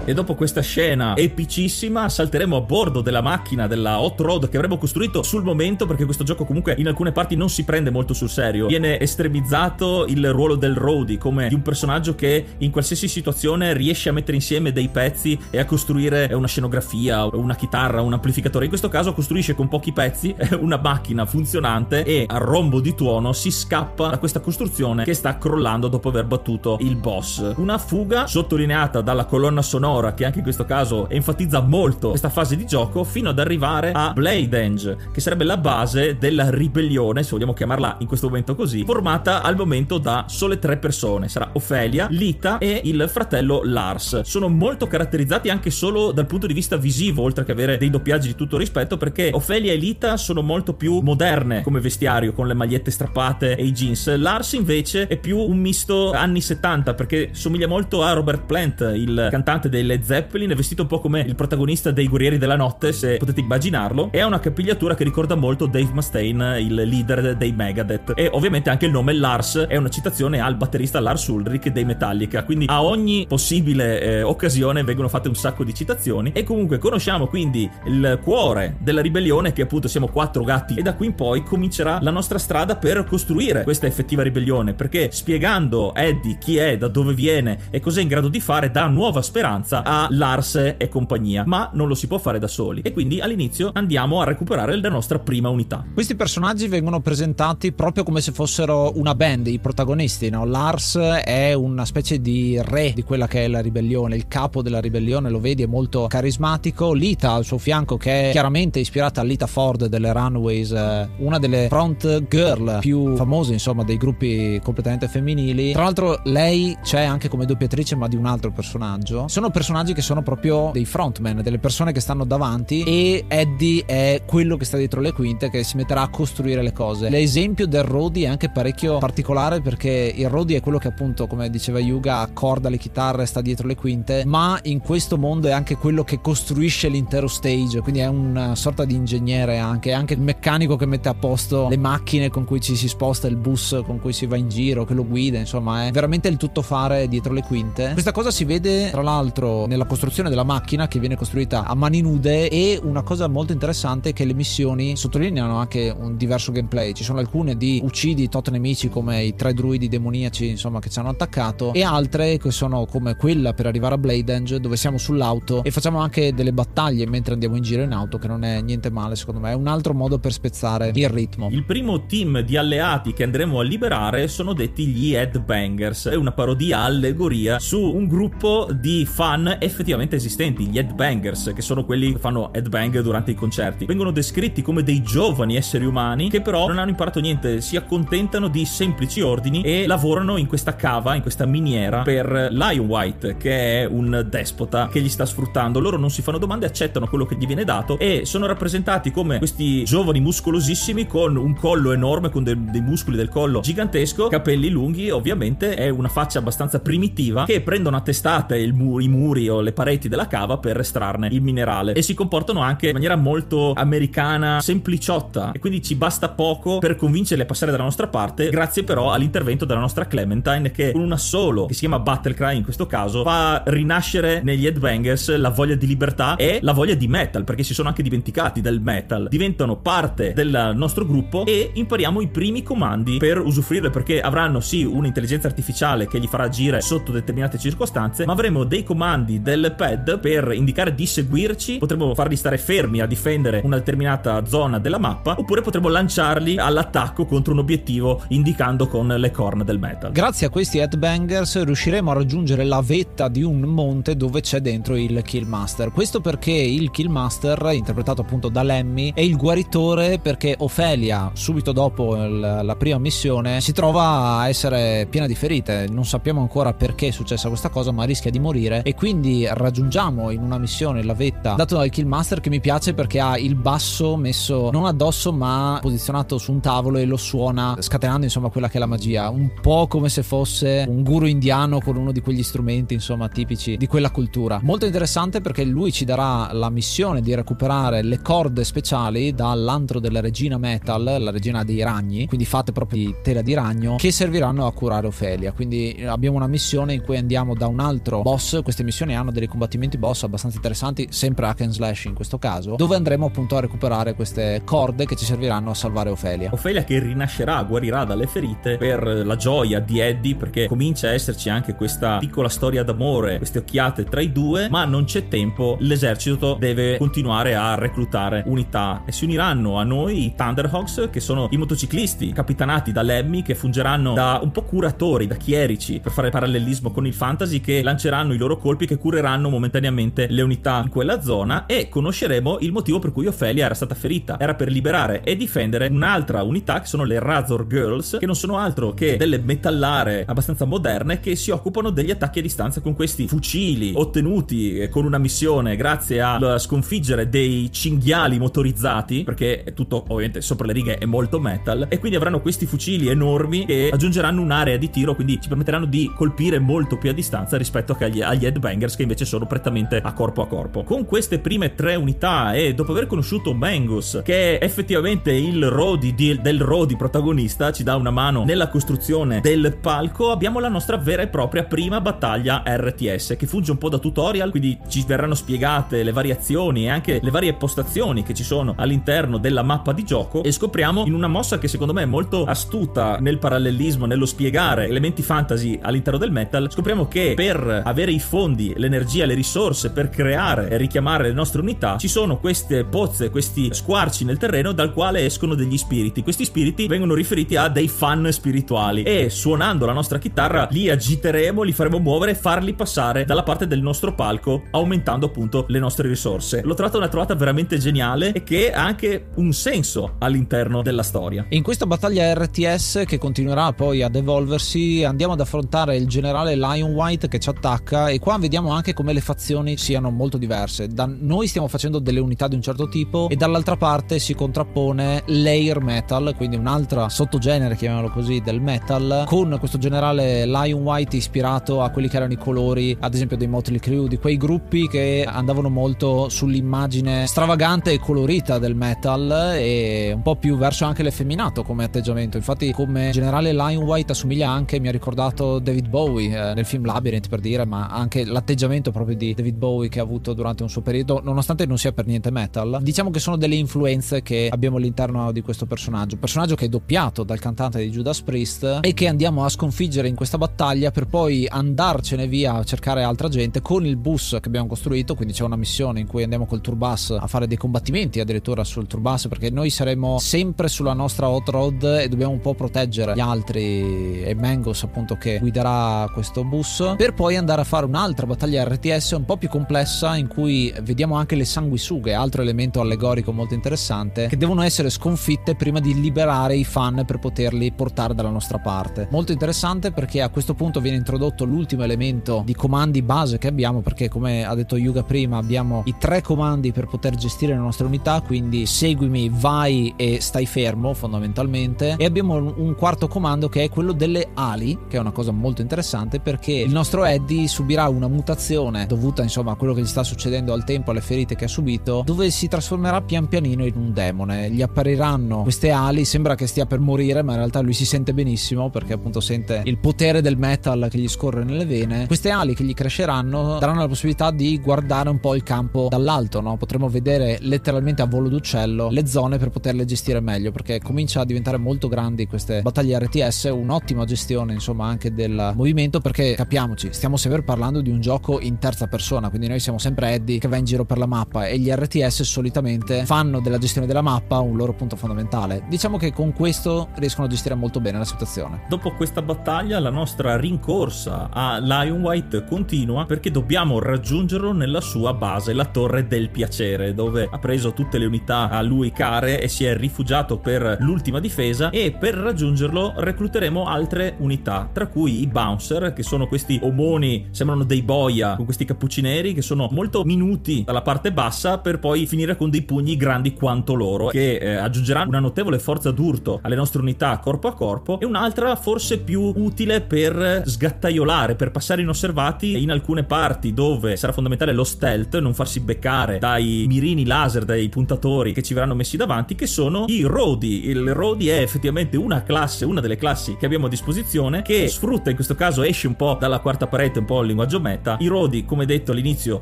E dopo questa scena epicissima salteremo a bordo della macchina della Hot Rod che avremmo costruito sul momento perché questo gioco comunque in alcune parti non si prende molto sul serio. Viene estremizzato il ruolo del roadie come di un personaggio che in qualsiasi situazione riesce a mettere insieme dei pezzi e a costruire una scenografia, una chitarra, un amplificatore. In questo caso costruisce con pochi pezzi *laughs* una macchina funzionante e a rombo di tuono si scappa da questa costruzione che sta crollando dopo aver battuto il boss. Una fuga sottolineata dalla colonna sonora sonora che anche in questo caso enfatizza molto questa fase di gioco fino ad arrivare a Bladenge che sarebbe la base della ribellione se vogliamo chiamarla in questo momento così formata al momento da sole tre persone. Sarà Ophelia, Lita e il fratello Lars. Sono molto caratterizzati anche solo dal punto di vista visivo oltre che avere dei doppiaggi di tutto rispetto perché Ophelia e Lita sono molto più moderne come vestiario con le magliette strappate e i jeans. Lars invece è più un misto anni 70 perché somiglia molto a Robert Plant il cantante dei Led Zeppelin, è vestito un po' come il protagonista dei Guerrieri della Notte, se potete immaginarlo, e ha una capigliatura che ricorda molto Dave Mustaine, il leader dei Megadeth. E ovviamente anche il nome Lars è una citazione al batterista Lars Ulrich dei Metallica, quindi a ogni possibile eh, occasione vengono fatte un sacco di citazioni e comunque conosciamo quindi il cuore della ribellione che appunto siamo quattro gatti e da qui in poi comincerà la nostra strada per costruire questa effettiva ribellione perché spiegando Eddie chi è, da dove viene e cosa è in grado di fare dà nuova speranza speranza a Lars e compagnia, ma non lo si può fare da soli e quindi all'inizio andiamo a recuperare la nostra prima unità. Questi personaggi vengono presentati proprio come se fossero una band, i protagonisti, no? Lars è una specie di re di quella che è la ribellione, il capo della ribellione, lo vedi, è molto carismatico, Lita al suo fianco che è chiaramente ispirata a Lita Ford delle Runways, eh, una delle front girl più famose, insomma, dei gruppi completamente femminili. Tra l'altro lei c'è anche come doppiatrice ma di un altro personaggio. Sono personaggi che sono proprio dei frontman, delle persone che stanno davanti e Eddie è quello che sta dietro le quinte che si metterà a costruire le cose. L'esempio del Rodi è anche parecchio particolare perché il Rodi è quello che appunto, come diceva Yuga, accorda le chitarre, sta dietro le quinte, ma in questo mondo è anche quello che costruisce l'intero stage, quindi è una sorta di ingegnere anche, è anche il meccanico che mette a posto le macchine con cui ci si sposta, il bus con cui si va in giro, che lo guida, insomma, è veramente il tuttofare dietro le quinte. Questa cosa si vede tra l'altro nella costruzione della macchina che viene costruita a mani nude e una cosa molto interessante è che le missioni sottolineano anche un diverso gameplay. Ci sono alcune di uccidi tot nemici come i tre druidi demoniaci insomma che ci hanno attaccato e altre che sono come quella per arrivare a Bladenge dove siamo sull'auto e facciamo anche delle battaglie mentre andiamo in giro in auto che non è niente male secondo me. È un altro modo per spezzare il ritmo. Il primo team di alleati che andremo a liberare sono detti gli Headbangers. È una parodia allegoria su un gruppo di fan fan effettivamente esistenti, gli headbangers, che sono quelli che fanno headbang durante i concerti. Vengono descritti come dei giovani esseri umani che però non hanno imparato niente, si accontentano di semplici ordini e lavorano in questa cava, in questa miniera per Lion White, che è un despota che gli sta sfruttando. Loro non si fanno domande, accettano quello che gli viene dato e sono rappresentati come questi giovani muscolosissimi con un collo enorme, con de- dei muscoli del collo gigantesco, capelli lunghi, ovviamente è una faccia abbastanza primitiva che prendono a testate il mu- i muri muri o le pareti della cava per estrarne il minerale. E si comportano anche in maniera molto americana, sempliciotta. E quindi ci basta poco per convincerli a passare dalla nostra parte, grazie però all'intervento della nostra Clementine che con una solo, che si chiama Battlecry in questo caso, fa rinascere negli Headbangers la voglia di libertà e la voglia di metal, perché si sono anche dimenticati del metal, diventano parte del nostro gruppo e impariamo i primi comandi per usufruire perché avranno sì un'intelligenza artificiale che gli farà agire sotto determinate circostanze, ma avremo dei comandi del pad per indicare di seguirci, potremo farli stare fermi a difendere una determinata zona della mappa, oppure potremo lanciarli all'attacco contro un obiettivo indicando con le corna del metal. Grazie a questi headbangers riusciremo a raggiungere la vetta di un monte dove c'è dentro il Killmaster. Questo perché il Killmaster, interpretato appunto da Lemmy, è il guaritore perché Ofelia, subito dopo la prima missione, si trova a essere piena di ferite. Non sappiamo ancora perché è successa questa cosa, ma rischia di morire. E quindi raggiungiamo in una missione la vetta dato dal Killmaster che mi piace perché ha il basso messo non addosso ma posizionato su un tavolo e lo suona scatenando insomma quella che è la magia. Un po' come se fosse un guru indiano con uno di quegli strumenti insomma tipici di quella cultura. Molto interessante perché lui ci darà la missione di recuperare le corde speciali dall'antro della regina metal, la regina dei ragni, quindi fatte proprio di tela di ragno, che serviranno a curare Ofelia. Quindi abbiamo una missione in cui andiamo da un altro boss, queste missioni hanno dei combattimenti boss abbastanza interessanti, sempre hack and slash in questo caso, dove andremo appunto a recuperare queste corde che ci serviranno a salvare Ofelia. Ofelia che rinascerà, guarirà dalle ferite per la gioia di Eddie perché comincia a esserci anche questa piccola storia d'amore, queste occhiate tra i due, ma non c'è tempo, l'esercito deve continuare a reclutare unità e si uniranno a noi i Thunderhawks che sono i motociclisti capitanati da Lemmy che fungeranno da un po' curatori, da chierici per fare parallelismo con il fantasy che lanceranno i loro colpi che cureranno momentaneamente le unità in quella zona e conosceremo il motivo per cui Ophelia era stata ferita. Era per liberare e difendere un'altra unità che sono le Razor Girls che non sono altro che delle metallare abbastanza moderne che si occupano degli attacchi a distanza con questi fucili ottenuti con una missione grazie a sconfiggere dei cinghiali motorizzati perché è tutto ovviamente sopra le righe è molto metal e quindi avranno questi fucili enormi che aggiungeranno un'area di tiro quindi ci permetteranno di colpire molto più a distanza rispetto agli, agli headbangers che invece sono prettamente a corpo a corpo. Con queste prime tre unità e dopo aver conosciuto Mangus che è effettivamente il Rodi di, del Rodi protagonista ci dà una mano nella costruzione del palco abbiamo la nostra vera e propria prima battaglia RTS che funge un po' da tutorial quindi ci verranno spiegate le variazioni e anche le varie postazioni che ci sono all'interno della mappa di gioco e scopriamo in una mossa che secondo me è molto astuta nel parallelismo nello spiegare elementi fantasy all'interno del metal scopriamo che per avere i fondi l'energia le risorse per creare e richiamare le nostre unità ci sono queste pozze questi squarci nel terreno dal quale escono degli spiriti. Questi spiriti vengono riferiti a dei fan spirituali e suonando la nostra chitarra li agiteremo li faremo muovere e farli passare dalla parte del nostro palco aumentando appunto le nostre risorse. L'ho trovata una trovata veramente geniale e che ha anche un senso all'interno della storia. In questa battaglia RTS che continuerà poi ad evolversi andiamo ad affrontare il generale Lion White che ci attacca e qua vediamo anche come le fazioni siano molto diverse. Da noi stiamo facendo delle unità di un certo tipo e dall'altra parte si contrappone layer metal quindi un'altra sottogenere chiamiamolo così del metal con questo generale Lion White ispirato a quelli che erano i colori ad esempio dei Motley Crue di quei gruppi che andavano molto sull'immagine stravagante e colorita del metal e un po' più verso anche l'effeminato come atteggiamento. Infatti come generale Lion White assomiglia anche mi ha ricordato David Bowie eh, nel film Labyrinth per dire ma anche l'atteggiamento proprio di David Bowie che ha avuto durante un suo periodo nonostante non sia per niente metal diciamo che sono delle influenze che abbiamo all'interno di questo personaggio. Personaggio che è doppiato dal cantante di Judas Priest e che andiamo a sconfiggere in questa battaglia per poi andarcene via a cercare altra gente con il bus che abbiamo costruito. Quindi c'è una missione in cui andiamo col turbus a fare dei combattimenti addirittura sul turbus perché noi saremo sempre sulla nostra hot road e dobbiamo un po' proteggere gli altri e Mangos appunto che guiderà questo bus per poi andare a fare un'altra battaglia RTS un po' più complessa in cui vediamo anche le sanguisughe altro elemento allegorico molto interessante che devono essere sconfitte prima di liberare i fan per poterli portare dalla nostra parte. Molto interessante perché a questo punto viene introdotto l'ultimo elemento di comandi base che abbiamo perché come ha detto Yuga prima abbiamo i tre comandi per poter gestire le nostre unità quindi seguimi vai e stai fermo fondamentalmente. E abbiamo un quarto comando che è quello delle ali che è una cosa molto interessante perché il nostro Eddie subirà una mutazione dovuta insomma a quello che gli sta succedendo al tempo, alle ferite che ha subito, dove si trasformerà pian pianino in un demone. Gli appariranno queste ali, sembra che stia per morire, ma in realtà lui si sente benissimo perché appunto sente il potere del metal che gli scorre nelle vene. Queste ali che gli cresceranno daranno la possibilità di guardare un po' il campo dall'alto, no? Potremo vedere letteralmente a volo d'uccello le zone per poterle gestire meglio perché comincia a diventare molto grandi queste battaglie RTS, un'ottima gestione insomma anche del movimento perché capiamoci, stiamo sempre parlando di un gioco in terza persona, quindi noi siamo sempre Eddie che va in giro per la mappa e gli RTS solitamente fanno della gestione della mappa un loro punto fondamentale. Diciamo che con questo riescono a gestire molto bene la situazione. Dopo questa battaglia la nostra rincorsa a Lion White continua perché dobbiamo raggiungerlo nella sua base, la Torre del Piacere, dove ha preso tutte le unità a lui care e si è rifugiato per l'ultima difesa e per raggiungerlo recluteremo altre unità, tra cui i Bouncer, che sono questi omoni, sembrano dei boia, con questi cappucci neri che sono molto minuti dalla parte bassa per poi finire con dei pugni grandi quanto loro, che eh, aggiungeranno una notevole forza d'urto alle nostre unità corpo a corpo e un'altra forse più utile per sgattaiolare, per passare inosservati in alcune parti dove sarà fondamentale lo stealth, non farsi beccare dai mirini laser, dai puntatori che ci verranno messi davanti, che sono i Rodi. Il Rodi è effettivamente una classe, una delle classi che abbiamo a disposizione, che sfrutta in questo caso, esce un po' dalla quarta parete, un po' il linguaggio meta. I Rodi, come detto all'inizio,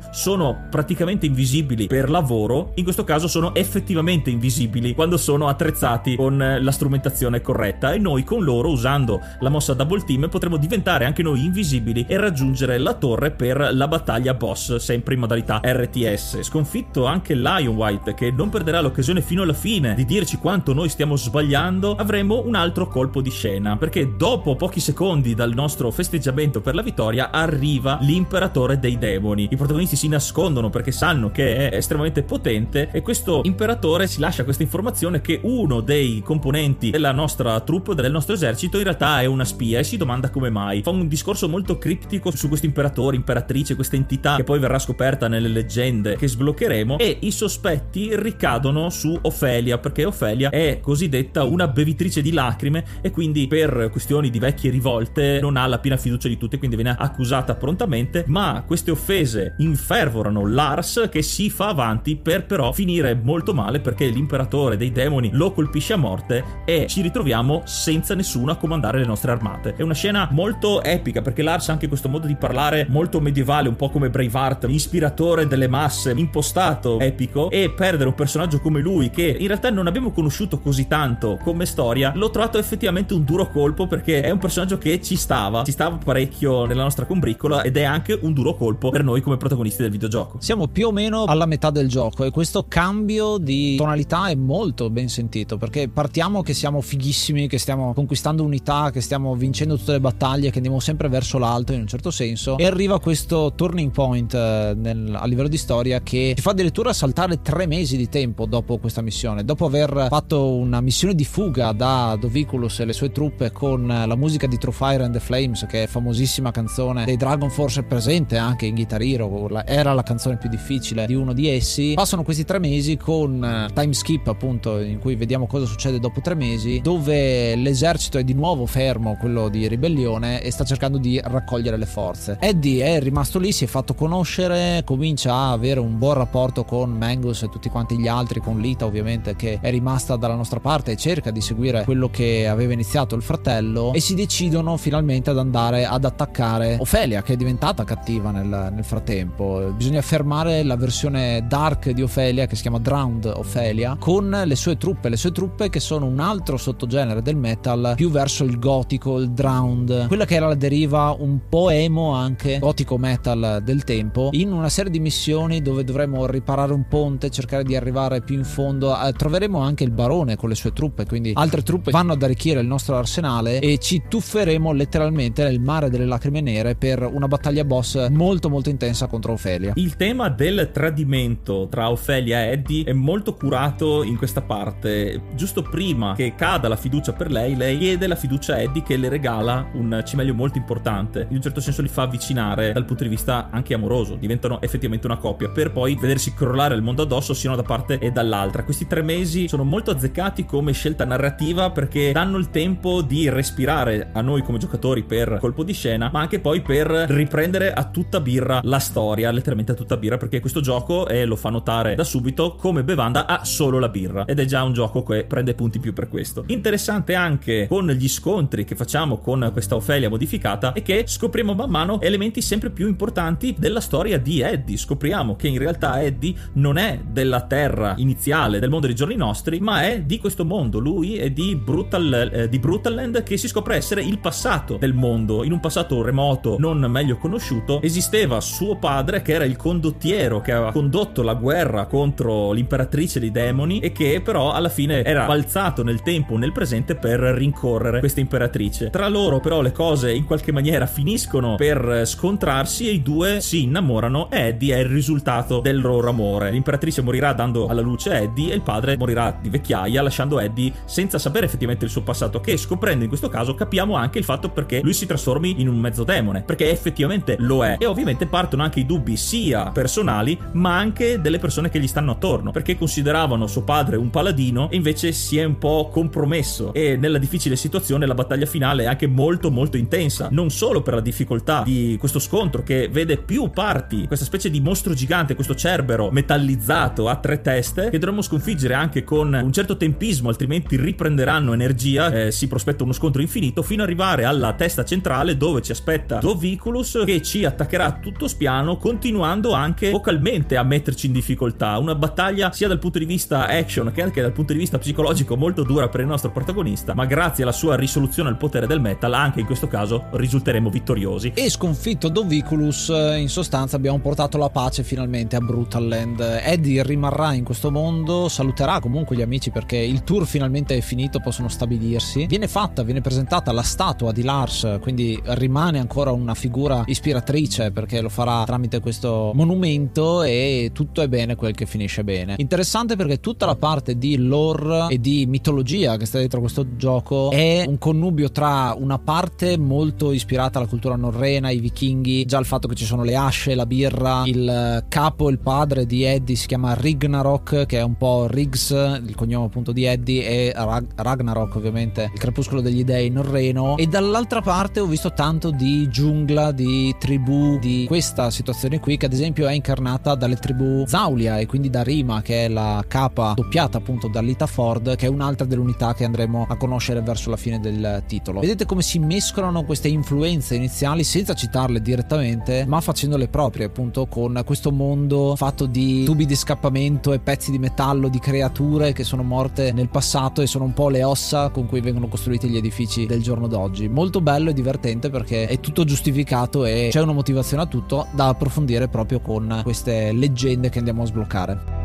sono praticamente invisibili per lavoro, in questo caso sono effettivamente invisibili quando sono attrezzati con la strumentazione corretta e noi con loro, usando la mossa double team, potremo diventare anche noi invisibili e raggiungere la torre per la battaglia boss, sempre in modalità RTS. Sconfitto anche Lion White, che non perderà l'occasione fino alla fine di dirci quanto noi stiamo sbagliando, avremo un altro colpo di scena, perché dopo pochi secondi dal nostro festeggiamento per la vittoria arriva l'imperatore dei demoni. I protagonisti si nascondono perché sanno che è estremamente potente e questo imperatore si lascia questa informazione che uno dei componenti della nostra troupe, del nostro esercito, in realtà è una spia e si domanda come mai. Fa un discorso molto criptico su questo imperatore, imperatrice, questa entità che poi verrà scoperta nelle leggende che sbloccheremo e i sospetti ricadono su Ofelia perché Ofelia è cosiddetta una bevitrice di lacrime e quindi per questioni di vecchie rivolte non ha la piena fiducia di tutti quindi viene accusata prontamente ma queste offese infervorano Lars che si fa avanti per però finire molto male perché l'imperatore dei demoni lo colpisce a morte e ci ritroviamo senza nessuno a comandare le nostre armate. È una scena molto epica perché Lars ha anche questo modo di parlare molto medievale un po' come Braveheart ispiratore delle masse impostato epico e perdere un personaggio come lui che in realtà non abbiamo conosciuto così tanto come storia l'ho trovato effettivamente un duro colpo perché è un personaggio che ci stava ci stava parecchio nella nostra combriccola ed è anche un duro colpo per noi come protagonisti del videogioco. Siamo più o meno alla metà del gioco e questo cambio di tonalità è molto ben sentito perché partiamo che siamo fighissimi, che stiamo conquistando unità, che stiamo vincendo tutte le battaglie, che andiamo sempre verso l'alto in un certo senso e arriva questo turning point eh, nel- a livello di storia che ci fa addirittura saltare tre mesi di tempo dopo questa missione, dopo aver fatto una missione di fuga da Doviculus e le sue truppe con la musica di True Fire and the Flames che è famosissima canzone dei Dragon Force presente anche in Guitar Hero, era la canzone più difficile di uno di essi. Passano questi tre mesi con eh, time skip appunto in cui vediamo cosa succede dopo tre mesi dove l'esercito è di nuovo fermo, quello di ribellione e sta cercando di raccogliere le forze. Eddie è rimasto lì, si è fatto conoscere, comincia a avere un buon rapporto con Mangus e tutti quanti gli altri, con Lita ovviamente che è rimasta dalla nostra parte e cerca di seguire quello che aveva iniziato il fratello e si decidono finalmente ad andare ad attaccare Ofelia che è diventata cattiva nel, nel frattempo. Bisogna fermare la versione dark di Ofelia che si chiama Drowned Ofelia con le sue truppe, le sue truppe che sono un altro sottogenere del metal più verso il gotico, il drowned, quella che era la deriva un po' emo anche gotico metal del tempo in una serie di missioni dove dovremo riparare un ponte, cercare di arrivare più in fondo. Eh, troveremo anche il barone con le sue truppe, quindi altre truppe vanno ad arricchire il nostro arsenale e ci tufferemo letteralmente nel mare delle lacrime nere per una battaglia boss molto molto intensa contro Ofelia. Il tema del tradimento tra Ophelia e Eddie è molto curato in questa parte. Giusto prima che cada la fiducia per lei, lei chiede la fiducia a Eddie che le regala un cimelio molto importante. In un certo senso li fa avvicinare dal punto di vista anche amoroso. Diventano effettivamente una coppia per poi vedersi crollare il mondo addosso sia da parte e dall'altra. Questi tre mesi sono molto azzeccati come scelta narrativa perché danno il tempo di respirare a noi come giocatori per colpo di scena, ma anche poi per riprendere chiudere a tutta birra la storia, letteralmente a tutta birra, perché questo gioco, e lo fa notare da subito, come bevanda ha solo la birra. Ed è già un gioco che prende punti più per questo. Interessante anche con gli scontri che facciamo con questa Ofelia modificata è che scopriamo man mano elementi sempre più importanti della storia di Eddie. Scopriamo che in realtà Eddie non è della terra iniziale del mondo dei giorni nostri, ma è di questo mondo. Lui è di Brutal, eh, di Brutal Land che si scopre essere il passato del mondo. In un passato remoto, non meglio conosciuto, esisteva suo padre che era il condottiero che aveva condotto la guerra contro l'imperatrice dei demoni e che però alla fine era balzato nel tempo, nel presente per rincorrere questa imperatrice. Tra loro però le cose in qualche maniera finiscono per scontrarsi e i due si innamorano Eddie è il risultato del loro amore. L'imperatrice morirà dando alla luce Eddie e il padre morirà di vecchiaia lasciando Eddie senza sapere effettivamente il suo passato che scoprendo in questo caso capiamo anche il fatto perché lui si trasformi in un mezzo demone perché effettivamente lo è. E ovviamente partono anche i dubbi sia personali ma anche delle persone che gli stanno attorno perché consideravano suo padre un paladino e invece si è un po' compromesso. E nella difficile situazione la battaglia finale è anche molto molto intensa non solo per la difficoltà di questo scontro che vede più parti questa specie di mostro gigante questo cerbero metallizzato a tre teste che dovremmo sconfiggere anche con un certo tempismo altrimenti riprenderanno energia eh, si prospetta uno scontro infinito fino ad arrivare alla testa centrale dove ci aspetta Doviculus che ci attaccherà a tutto spiano continuando anche vocalmente a metterci in difficoltà una battaglia sia dal punto di vista action che anche dal punto di vista psicologico molto dura per il nostro protagonista ma grazie alla sua risoluzione al potere del metal anche in questo caso risulteremo vittoriosi E sconfitto Doviculus, eh, in sostanza abbiamo portato la pace finalmente a Brutal Land. Eddie rimarrà in questo mondo, saluterà comunque gli amici perché il tour finalmente è finito, possono stabilirsi. Viene fatta, viene presentata la statua di Lars, quindi rimane ancora una figura ispiratrice perché lo farà tramite questo monumento e tutto è bene quel che finisce bene. Interessante perché tutta la parte di lore e di mitologia che sta dietro questo gioco è un connubio tra una parte molto ispirata alla cultura norrena, i vichinghi, già il fatto che ci sono le asce, la birra, il capo, il padre di Eddie si chiama Rignarok, che è un po' Riggs, il cognome appunto di Eddie, e Rag- Ragnarok ovviamente, il crepuscolo degli dei norreno. E dall'altra parte ho visto tanto di giungla, di tribù, di questa situazione qui, che ad esempio è incarnata dalle tribù Zaulia e quindi da Rima, che è la capa doppiata appunto da Lita Ford, che è un'altra delle unità che andremo a conoscere verso la fine del titolo. Vedete come si mescolano queste influenze iniziali senza citarle direttamente, ma facendole proprie, appunto, con questo mondo fatto di tubi di scappamento e pezzi di metallo di creature che sono morte nel passato e sono un po' le ossa con cui vengono costruiti gli edifici del giorno d'oggi. Molto bello e divertente perché è tutto giustificato e c'è una motivazione a tutto da approfondire proprio con queste leggende che andiamo a sbloccare.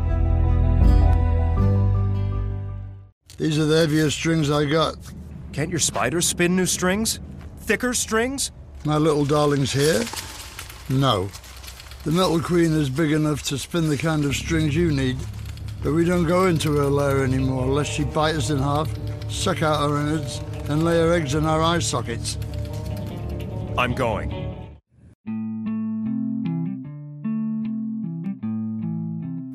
These are the heaviest strings I got. Can't your spiders spin new strings? Thicker strings? My little darlings here? No. The Metal Queen is big enough to spin the kind of strings you need, but we don't go into her lair anymore unless she bites us in half, suck out our innards, and lay her eggs in our eye sockets. I'm going.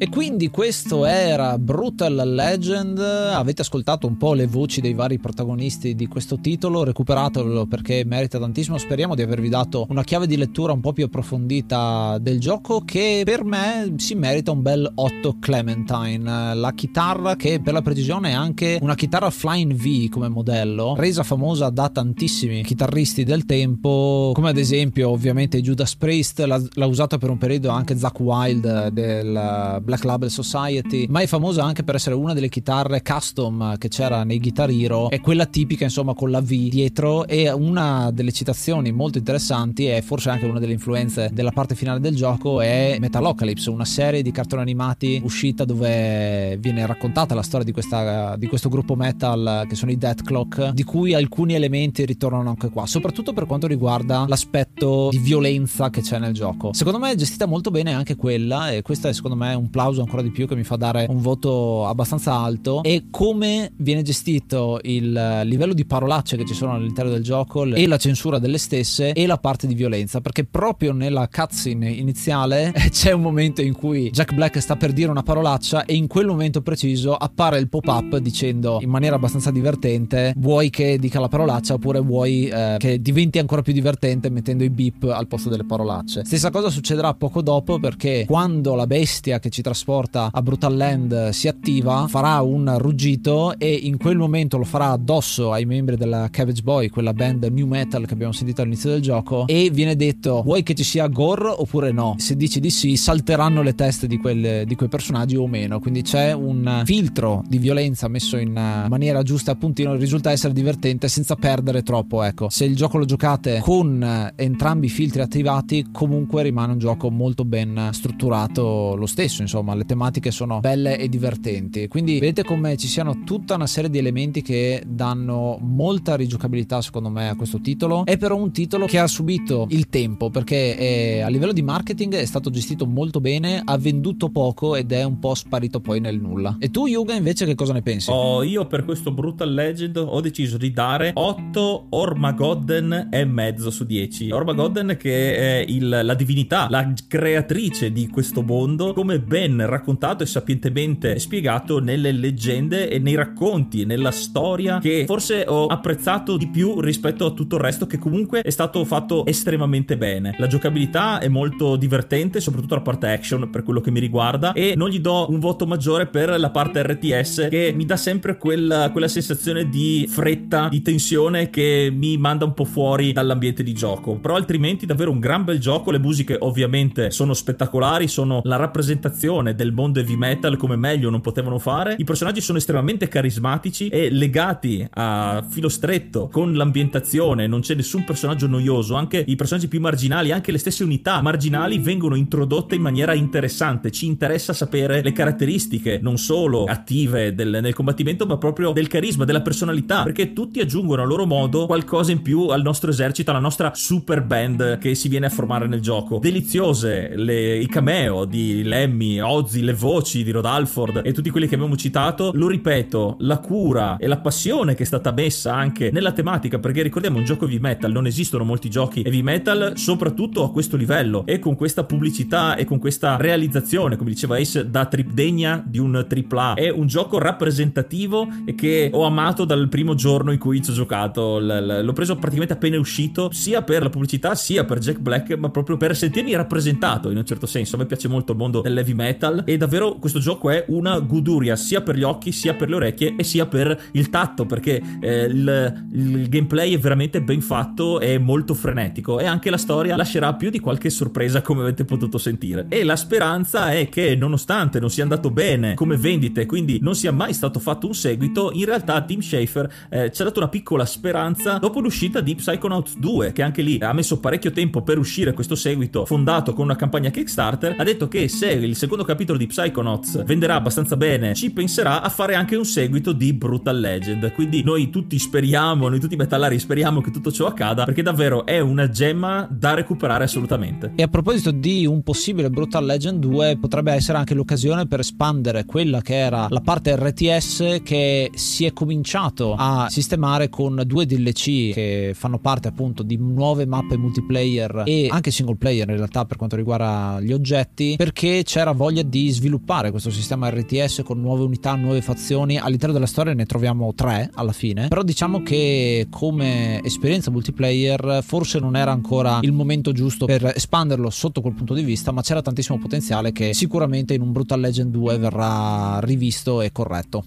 E quindi questo era Brutal Legend. Avete ascoltato un po' le voci dei vari protagonisti di questo titolo, recuperatelo perché merita tantissimo. Speriamo di avervi dato una chiave di lettura un po' più approfondita del gioco che per me si merita un bel 8 Clementine. La chitarra che per la precisione è anche una chitarra Flying V come modello, resa famosa da tantissimi chitarristi del tempo, come ad esempio ovviamente Judas Priest, l'ha, l'ha usata per un periodo anche Zack Wild del Black Label Society, ma è famosa anche per essere una delle chitarre custom che c'era nei Guitar Hero, è quella tipica insomma con la V dietro e una delle citazioni molto interessanti e forse anche una delle influenze della parte finale del gioco è Metalocalypse, una serie di cartoni animati uscita dove viene raccontata la storia di, questa, di questo gruppo metal che sono i Death Clock, di cui alcuni elementi ritornano anche qua, soprattutto per quanto riguarda l'aspetto di violenza che c'è nel gioco. Secondo me è gestita molto bene anche quella e questo è secondo me un plus applauso ancora di più che mi fa dare un voto abbastanza alto è come viene gestito il livello di parolacce che ci sono all'interno del gioco e la censura delle stesse e la parte di violenza perché proprio nella cutscene iniziale c'è un momento in cui Jack Black sta per dire una parolaccia e in quel momento preciso appare il pop-up dicendo in maniera abbastanza divertente vuoi che dica la parolaccia oppure vuoi eh, che diventi ancora più divertente mettendo i beep al posto delle parolacce. Stessa cosa succederà poco dopo perché quando la bestia che ci trasporta a Brutal Land si attiva farà un ruggito e in quel momento lo farà addosso ai membri della Cabbage Boy, quella band new metal che abbiamo sentito all'inizio del gioco e viene detto vuoi che ci sia gore oppure no? Se dici di sì salteranno le teste di, quelle, di quei personaggi o meno, quindi c'è un filtro di violenza messo in maniera giusta appuntino risulta essere divertente senza perdere troppo ecco se il gioco lo giocate con entrambi i filtri attivati comunque rimane un gioco molto ben strutturato lo stesso insomma le tematiche sono belle e divertenti. Quindi vedete come ci siano tutta una serie di elementi che danno molta rigiocabilità secondo me a questo titolo. È però un titolo che ha subito il tempo perché è, a livello di marketing è stato gestito molto bene ha venduto poco ed è un po' sparito poi nel nulla. E tu Yuga invece che cosa ne pensi? Oh, io per questo Brutal Legend ho deciso di dare 8 Ormagodden e mezzo su 10 Ormagodden che è il, la divinità la creatrice di questo mondo come ben raccontato e sapientemente spiegato nelle leggende e nei racconti e nella storia che forse ho apprezzato di più rispetto a tutto il resto che comunque è stato fatto estremamente bene. La giocabilità è molto divertente soprattutto la parte action per quello che mi riguarda e non gli do un voto maggiore per la parte RTS che mi dà sempre quella, quella sensazione di fretta di tensione che mi manda un po' fuori dall'ambiente di gioco. Però altrimenti davvero un gran bel gioco. Le musiche ovviamente sono spettacolari sono la rappresentazione del mondo heavy metal come meglio non potevano fare. I personaggi sono estremamente carismatici e legati a filo stretto con l'ambientazione. Non c'è nessun personaggio noioso anche i personaggi più marginali anche le stesse unità marginali vengono introdotte in maniera interessante. Ci interessa sapere le caratteristiche non solo attive del, nel combattimento ma proprio del carisma della personalità perché tutti aggiungono a loro modo qualcosa in più al nostro esercito alla nostra super band che si viene a formare nel gioco. Deliziose le, i cameo di Lemmy Ozzy le voci di Rod Alford e tutti quelli che abbiamo citato lo ripeto la cura e la passione che è stata messa anche nella tematica perché ricordiamo un gioco heavy metal non esistono molti giochi heavy metal soprattutto a questo livello e con questa pubblicità e con questa realizzazione come diceva Ace da trip degna di un AAA è un gioco rappresentativo e che ho amato dal primo giorno in cui ci ho giocato. L'ho preso praticamente appena uscito sia per la pubblicità sia per Jack Black ma proprio per sentirmi rappresentato in un certo senso. A me piace molto il mondo dell'heavy metal e davvero questo gioco è una guduria sia per gli occhi sia per le orecchie e sia per il tatto perché eh, il, il gameplay è veramente ben fatto e molto frenetico e anche la storia lascerà più di qualche sorpresa come avete potuto sentire. E la speranza è che nonostante non sia andato bene come vendite quindi non sia mai stato fatto un seguito in realtà Tim Schafer eh, ci ha dato una piccola speranza dopo l'uscita di Psychonauts 2 che anche lì ha messo parecchio tempo per uscire questo seguito fondato con una campagna Kickstarter ha detto che se il secondo capitolo di Psychonauts venderà abbastanza bene ci penserà a fare anche un seguito di Brutal Legend. Quindi noi tutti speriamo noi tutti metallari speriamo che tutto ciò accada perché davvero è una gemma da recuperare assolutamente. E a proposito di un possibile Brutal Legend 2 potrebbe essere anche l'occasione per espandere quella che era la parte RTS che si è cominciato a sistemare con due DLC che fanno parte appunto di nuove mappe multiplayer e anche single player in realtà per quanto riguarda gli oggetti perché c'era voglia di sviluppare questo sistema RTS con nuove unità, nuove fazioni. All'interno della storia ne troviamo tre alla fine. Però diciamo che come esperienza multiplayer forse non era ancora il momento giusto per espanderlo sotto quel punto di vista ma c'era tantissimo potenziale che sicuramente in un Brutal Legend 2 verrà rivisto e corretto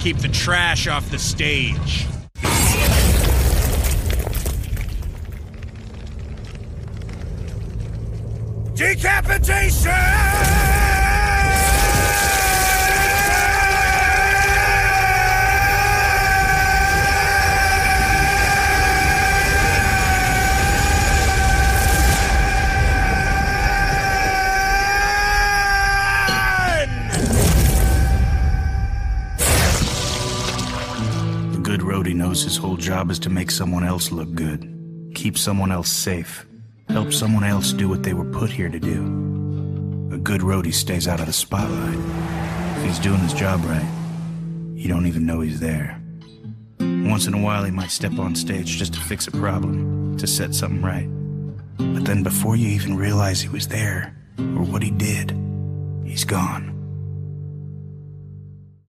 keep the trash off the stage. A job is to make someone else look good, keep someone else safe, help someone else do what they were put here to do. A good roadie stays out of the spotlight. If he's doing his job right, you don't even know he's there. Once in a while, he might step on stage just to fix a problem, to set something right. But then, before you even realize he was there or what he did, he's gone.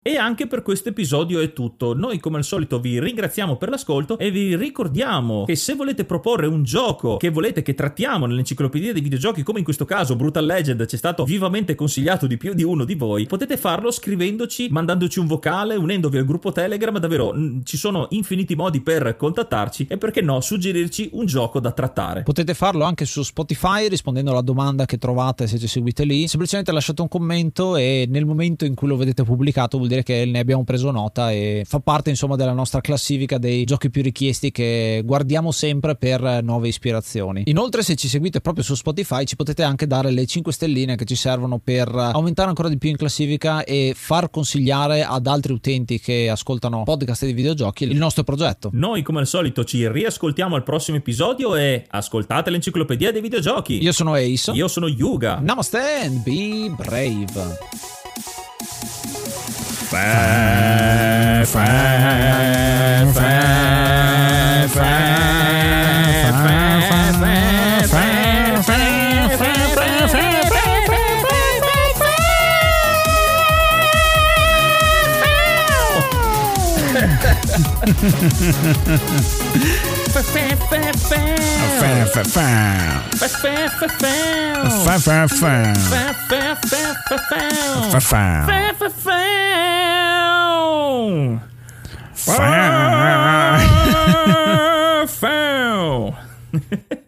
E anche per questo episodio è tutto. Noi come al solito vi ringraziamo per l'ascolto e vi ricordiamo che se volete proporre un gioco che volete che trattiamo nell'enciclopedia dei videogiochi, come in questo caso Brutal Legend ci è stato vivamente consigliato di più di uno di voi, potete farlo scrivendoci, mandandoci un vocale, unendovi al gruppo Telegram, davvero mh, ci sono infiniti modi per contattarci e perché no suggerirci un gioco da trattare. Potete farlo anche su Spotify rispondendo alla domanda che trovate se ci seguite lì. Semplicemente lasciate un commento e nel momento in cui lo vedete pubblicato vuol dire che ne abbiamo preso nota e fa parte insomma della nostra classifica dei giochi più richiesti che guardiamo sempre per nuove ispirazioni. Inoltre se ci seguite proprio su Spotify ci potete anche dare le 5 stelline che ci servono per aumentare ancora di più in classifica e far consigliare ad altri utenti che ascoltano podcast di videogiochi il nostro progetto. Noi come al solito ci riascoltiamo al prossimo episodio e ascoltate l'enciclopedia dei videogiochi. Io sono Ace. Io sono Yuga. Namaste and be brave. Fa, fa, fa, fa, fa, fa, fa, fa, Foul. *laughs* *laughs*